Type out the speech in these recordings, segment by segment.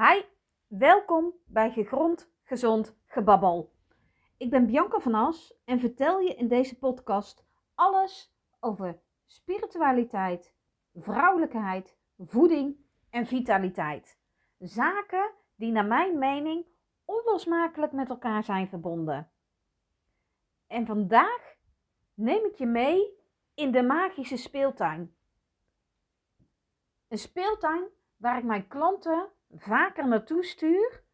Hi, welkom bij Gegrond Gezond Gebabbel. Ik ben Bianca van As en vertel je in deze podcast alles over spiritualiteit, vrouwelijkheid, voeding en vitaliteit. Zaken die naar mijn mening onlosmakelijk met elkaar zijn verbonden. En vandaag neem ik je mee in de magische speeltuin. Een speeltuin waar ik mijn klanten vaker naartoe stuur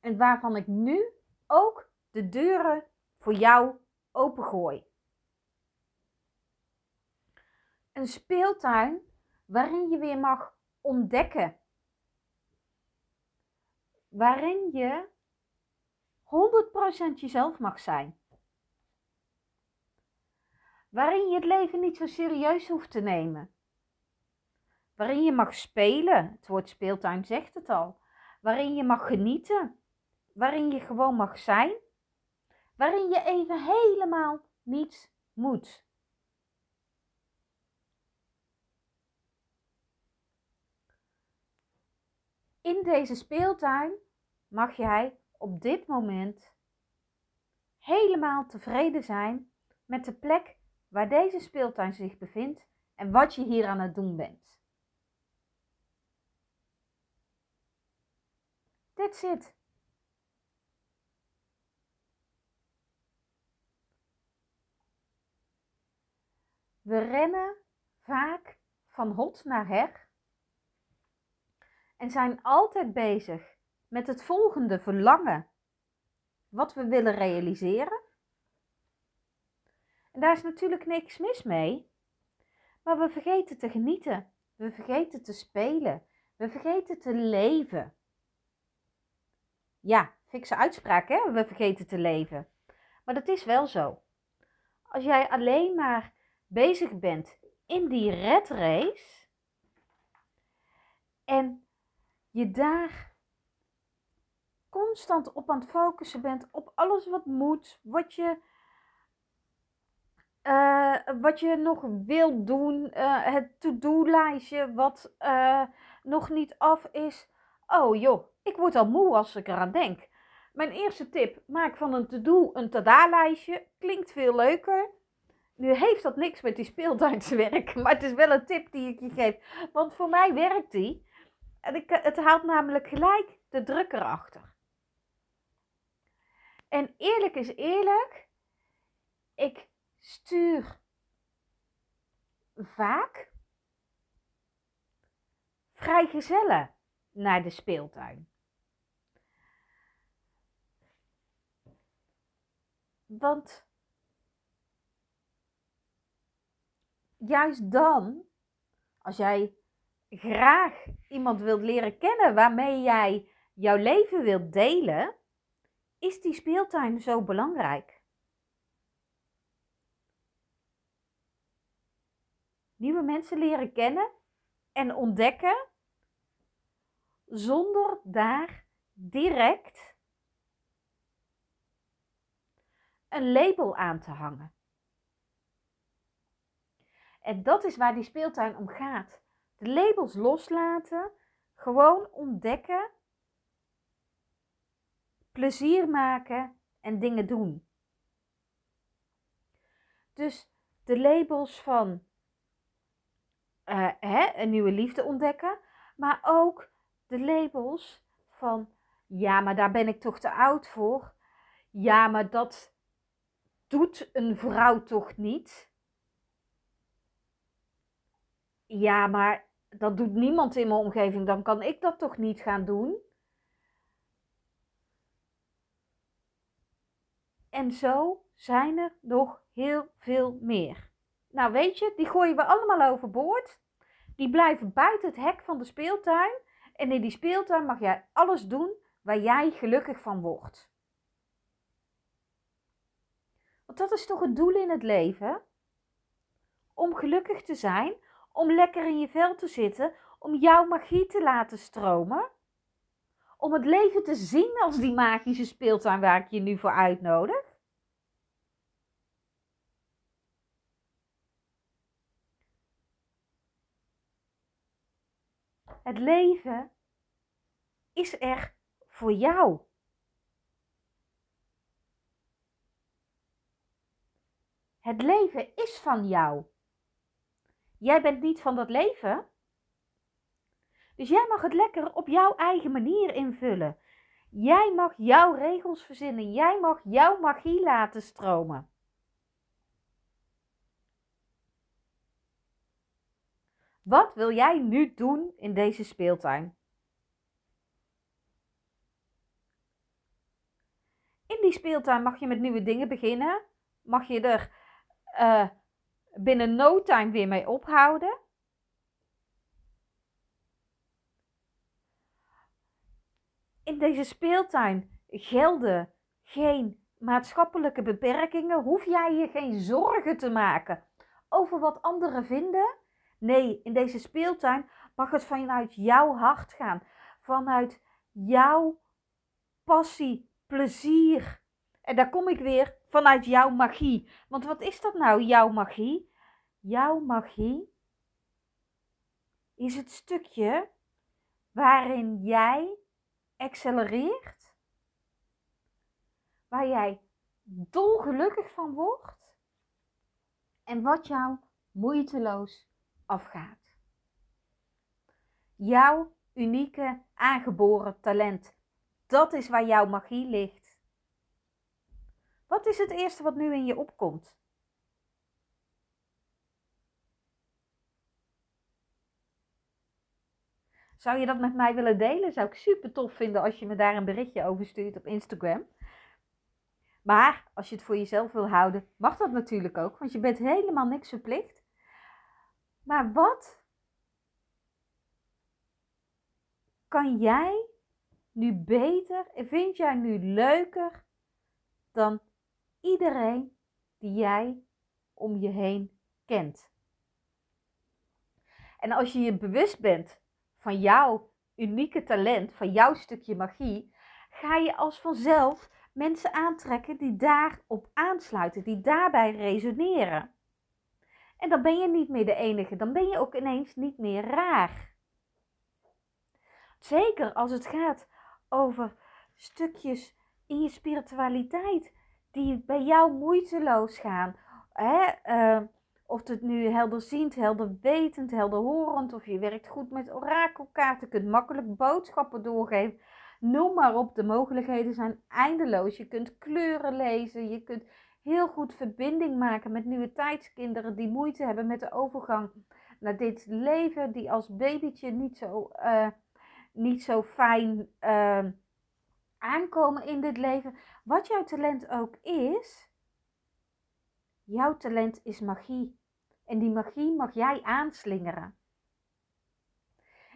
en waarvan ik nu ook de deuren voor jou opengooi. Een speeltuin waarin je weer mag ontdekken. Waarin je 100% jezelf mag zijn. Waarin je het leven niet zo serieus hoeft te nemen waarin je mag spelen. Het woord speeltuin zegt het al. Waarin je mag genieten. Waarin je gewoon mag zijn. Waarin je even helemaal niets moet. In deze speeltuin mag jij op dit moment helemaal tevreden zijn met de plek waar deze speeltuin zich bevindt en wat je hier aan het doen bent. That's. We rennen vaak van hot naar her en zijn altijd bezig met het volgende verlangen wat we willen realiseren. En daar is natuurlijk niks mis mee, maar we vergeten te genieten, we vergeten te spelen, we vergeten te leven. Ja, fikse uitspraak, hè? We vergeten te leven. Maar dat is wel zo. Als jij alleen maar bezig bent in die red race en je daar constant op aan het focussen bent op alles wat moet, wat je, uh, wat je nog wil doen, uh, het to-do-lijstje wat uh, nog niet af is. Oh joh, ik word al moe als ik eraan denk. Mijn eerste tip: maak van een to-do een tada-lijstje. Klinkt veel leuker. Nu heeft dat niks met die speeltuinswerk, maar het is wel een tip die ik je geef. Want voor mij werkt die. En ik, het haalt namelijk gelijk de druk erachter. En eerlijk is eerlijk, ik stuur vaak vrijgezellen naar de speeltuin. Want juist dan, als jij graag iemand wilt leren kennen waarmee jij jouw leven wilt delen, is die speeltuin zo belangrijk. Nieuwe mensen leren kennen en ontdekken zonder daar direct een label aan te hangen. En dat is waar die speeltuin om gaat. De labels loslaten, gewoon ontdekken, plezier maken en dingen doen. Dus de labels van uh, hè, een nieuwe liefde ontdekken, maar ook de labels van ja, maar daar ben ik toch te oud voor. Ja, maar dat doet een vrouw toch niet? Ja, maar dat doet niemand in mijn omgeving, dan kan ik dat toch niet gaan doen? En zo zijn er nog heel veel meer. Nou, weet je, die gooien we allemaal overboord. Die blijven buiten het hek van de speeltuin. En in die speeltuin mag jij alles doen waar jij gelukkig van wordt. Want dat is toch het doel in het leven? Om gelukkig te zijn, om lekker in je vel te zitten, om jouw magie te laten stromen. Om het leven te zien als die magische speeltuin waar ik je nu voor uitnodig. Het leven is er voor jou? Het leven is van jou. Jij bent niet van dat leven. Dus jij mag het lekker op jouw eigen manier invullen. Jij mag jouw regels verzinnen. Jij mag jouw magie laten stromen. Wat wil jij nu doen in deze speeltuin? In die speeltuin mag je met nieuwe dingen beginnen. Mag je er uh, binnen no time weer mee ophouden. In deze speeltuin gelden geen maatschappelijke beperkingen. Hoef jij je geen zorgen te maken over wat anderen vinden. Nee, in deze speeltuin mag het vanuit jouw hart gaan. Vanuit jouw passie, plezier. En daar kom ik weer vanuit jouw magie. Want wat is dat nou, jouw magie? Jouw magie is het stukje waarin jij accelereert, waar jij dolgelukkig van wordt en wat jou moeiteloos afgaat. Jouw unieke aangeboren talent, dat is waar jouw magie ligt. Wat is het eerste wat nu in je opkomt? Zou je dat met mij willen delen? Zou ik super tof vinden als je me daar een berichtje over stuurt op Instagram. Maar als je het voor jezelf wil houden, mag dat natuurlijk ook, want je bent helemaal niks verplicht. Maar wat kan jij nu beter vind jij nu leuker dan iedereen die jij om je heen kent. En als je je bewust bent van jouw unieke talent, van jouw stukje magie, ga je als vanzelf mensen aantrekken die daarop aansluiten, die daarbij resoneren. En dan ben je niet meer de enige, dan ben je ook ineens niet meer raar. Zeker als het gaat over stukjes in je spiritualiteit die bij jou moeiteloos gaan. Hè? Uh, of het nu helderziend, helderwetend, helderhorend, of je werkt goed met orakelkaarten, kunt makkelijk boodschappen doorgeven. Noem maar op, de mogelijkheden zijn eindeloos. Je kunt kleuren lezen, je kunt heel goed verbinding maken met nieuwe tijdskinderen die moeite hebben met de overgang naar dit leven, die als babytje niet zo, uh, niet zo fijn uh, aankomen in dit leven. Wat jouw talent ook is, jouw talent is magie. En die magie mag jij aanslingeren.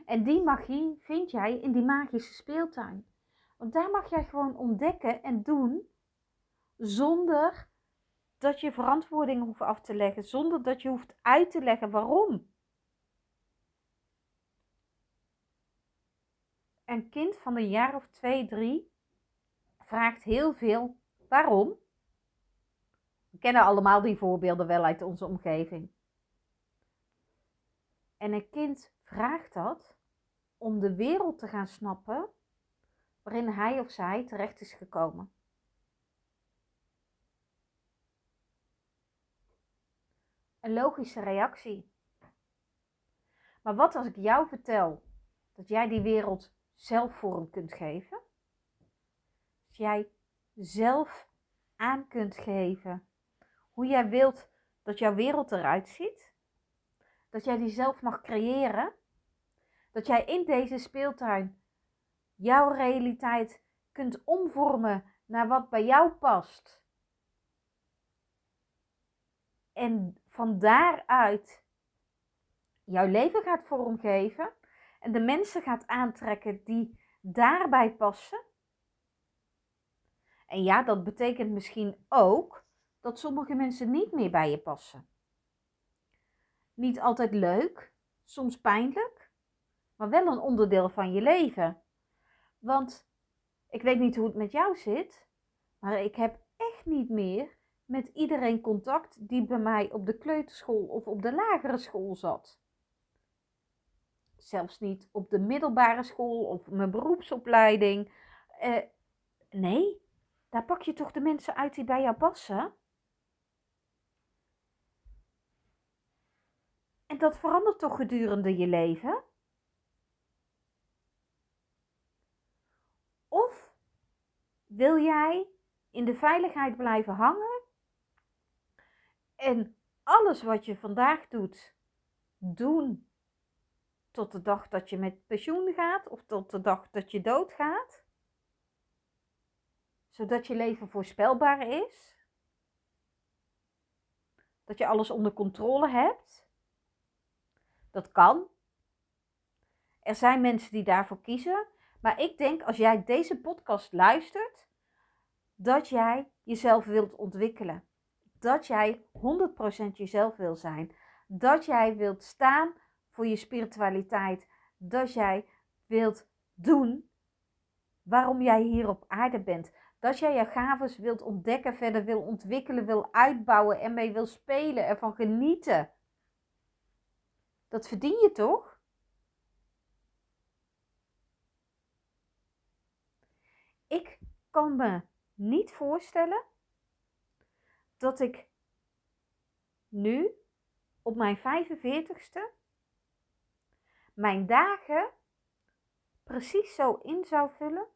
En die magie vind jij in die magische speeltuin. Want daar mag jij gewoon ontdekken en doen zonder dat je verantwoording hoeft af te leggen, zonder dat je hoeft uit te leggen waarom. Een kind van een jaar of twee, drie vraagt heel veel waarom. We kennen allemaal die voorbeelden wel uit onze omgeving. En een kind vraagt dat om de wereld te gaan snappen waarin hij of zij terecht is gekomen. Logische reactie. Maar wat als ik jou vertel dat jij die wereld zelf vorm kunt geven? jij zelf aan kunt geven. Hoe jij wilt dat jouw wereld eruit ziet. Dat jij die zelf mag creëren. Dat jij in deze speeltuin jouw realiteit kunt omvormen naar wat bij jou past. En van daaruit jouw leven gaat vormgeven en de mensen gaat aantrekken die daarbij passen. En ja, dat betekent misschien ook dat sommige mensen niet meer bij je passen. Niet altijd leuk, soms pijnlijk, maar wel een onderdeel van je leven. Want ik weet niet hoe het met jou zit, maar ik heb echt niet meer met iedereen contact die bij mij op de kleuterschool of op de lagere school zat. zelfs niet op de middelbare school of mijn beroepsopleiding. Eh, nee, daar pak je toch de mensen uit die bij jou passen? En dat verandert toch gedurende je leven? Of wil jij in de veiligheid blijven hangen en alles wat je vandaag doet, doen tot de dag dat je met pensioen gaat of tot de dag dat je doodgaat? Zodat je leven voorspelbaar is? Dat je alles onder controle hebt? Dat kan. Er zijn mensen die daarvoor kiezen. Maar ik denk als jij deze podcast luistert, dat jij jezelf wilt ontwikkelen. Dat jij 100% jezelf wil zijn. Dat jij wilt staan voor je spiritualiteit. Dat jij wilt doen waarom jij hier op aarde bent. Dat jij je gaves wilt ontdekken, verder wil ontwikkelen, wil uitbouwen, en mee wil spelen, ervan genieten. Dat verdien je toch? Ik kan me niet voorstellen dat ik nu op mijn 45ste mijn dagen precies zo in zou vullen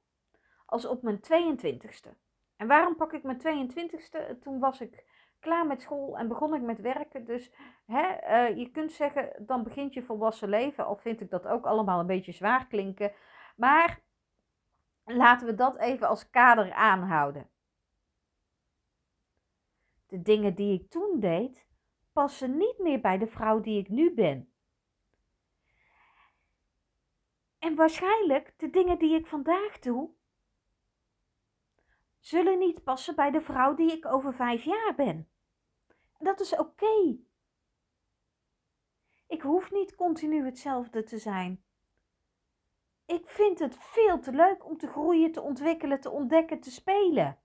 als op mijn 22ste. En waarom pak ik mijn 22ste? Toen was ik klaar met school en begon ik met werken. Dus hè, uh, je kunt zeggen, dan begint je volwassen leven. Al vind ik dat ook allemaal een beetje zwaar klinken. Maar laten we dat even als kader aanhouden. De dingen die ik toen deed, passen niet meer bij de vrouw die ik nu ben. En waarschijnlijk de dingen die ik vandaag doe, zullen niet passen bij de vrouw die ik over vijf jaar ben. En dat is oké. Ik hoef niet continu hetzelfde te zijn. Ik vind het veel te leuk om te groeien, te ontwikkelen, te ontdekken, te spelen.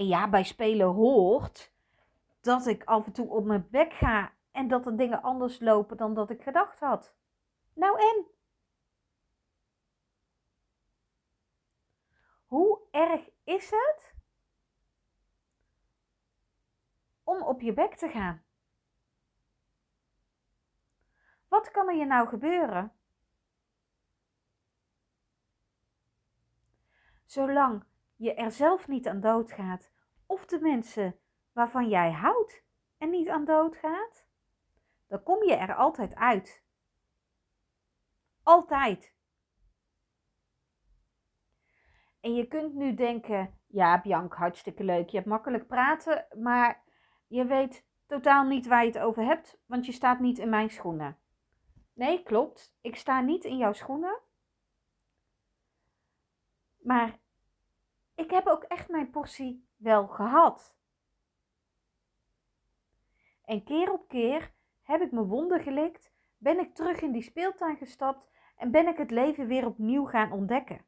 En ja, bij spelen hoort dat ik af en toe op mijn bek ga en dat er dingen anders lopen dan dat ik gedacht had. Nou en? Hoe erg is het om op je bek te gaan? Wat kan er je nou gebeuren? Zolang je er zelf niet aan doodgaat, of de mensen waarvan jij houdt er niet aan doodgaat, dan kom je er altijd uit. Altijd. En je kunt nu denken, ja Bianca, hartstikke leuk, je hebt makkelijk praten, maar je weet totaal niet waar je het over hebt, want je staat niet in mijn schoenen. Nee, klopt, ik sta niet in jouw schoenen. Maar ik heb ook echt mijn portie wel gehad. En keer op keer heb ik mijn wonden gelikt, ben ik terug in die speeltuin gestapt en ben ik het leven weer opnieuw gaan ontdekken.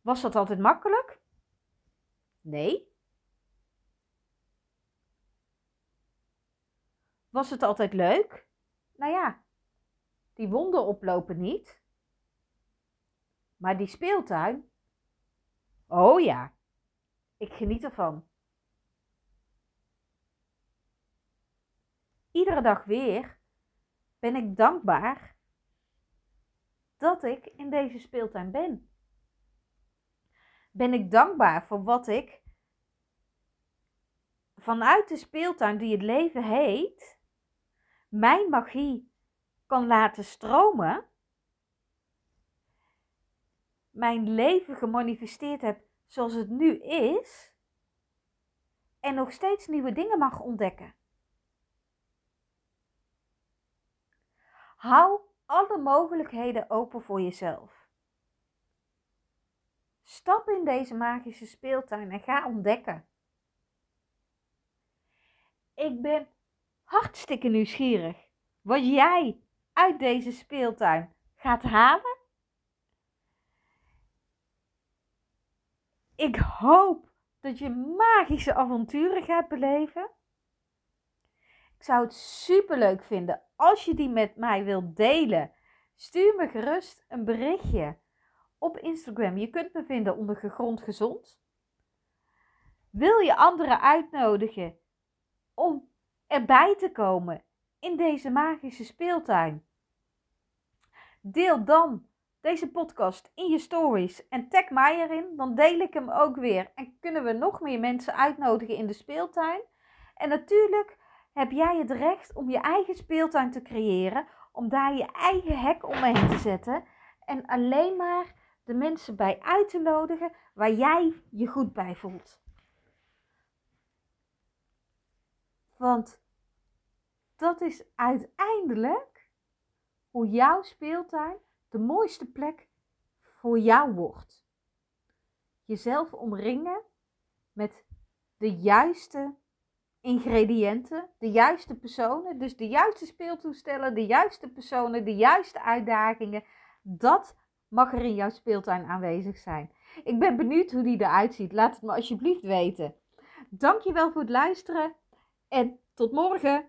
Was dat altijd makkelijk? Nee. Was het altijd leuk? Nou ja, die wonden oplopen niet. Maar die speeltuin? Oh ja, ik geniet ervan. Iedere dag weer ben ik dankbaar dat ik in deze speeltuin ben ben ik dankbaar voor wat ik vanuit de speeltuin die het leven heet, mijn magie kan laten stromen, mijn leven gemanifesteerd heb zoals het nu is en nog steeds nieuwe dingen mag ontdekken. Hou alle mogelijkheden open voor jezelf. Stap in deze magische speeltuin en ga ontdekken. Ik ben hartstikke nieuwsgierig wat jij uit deze speeltuin gaat halen. Ik hoop dat je magische avonturen gaat beleven. Ik zou het super leuk vinden als je die met mij wilt delen. Stuur me gerust een berichtje op Instagram. Je kunt me vinden onder Gegrond Gezond. Wil je anderen uitnodigen om erbij te komen in deze magische speeltuin? Deel dan deze podcast in je stories en tag mij erin. Dan deel ik hem ook weer en kunnen we nog meer mensen uitnodigen in de speeltuin. En natuurlijk heb jij het recht om je eigen speeltuin te creëren, om daar je eigen hek omheen te zetten en alleen maar de mensen bij uit te nodigen waar jij je goed bij voelt. Want dat is uiteindelijk hoe jouw speeltuin de mooiste plek voor jou wordt. Jezelf omringen met de juiste ingrediënten, de juiste personen, dus de juiste speeltoestellen, de juiste personen, de juiste uitdagingen. Dat mag er in jouw speeltuin aanwezig zijn. Ik ben benieuwd hoe die eruit ziet. Laat het me alsjeblieft weten. Dankjewel voor het luisteren en tot morgen.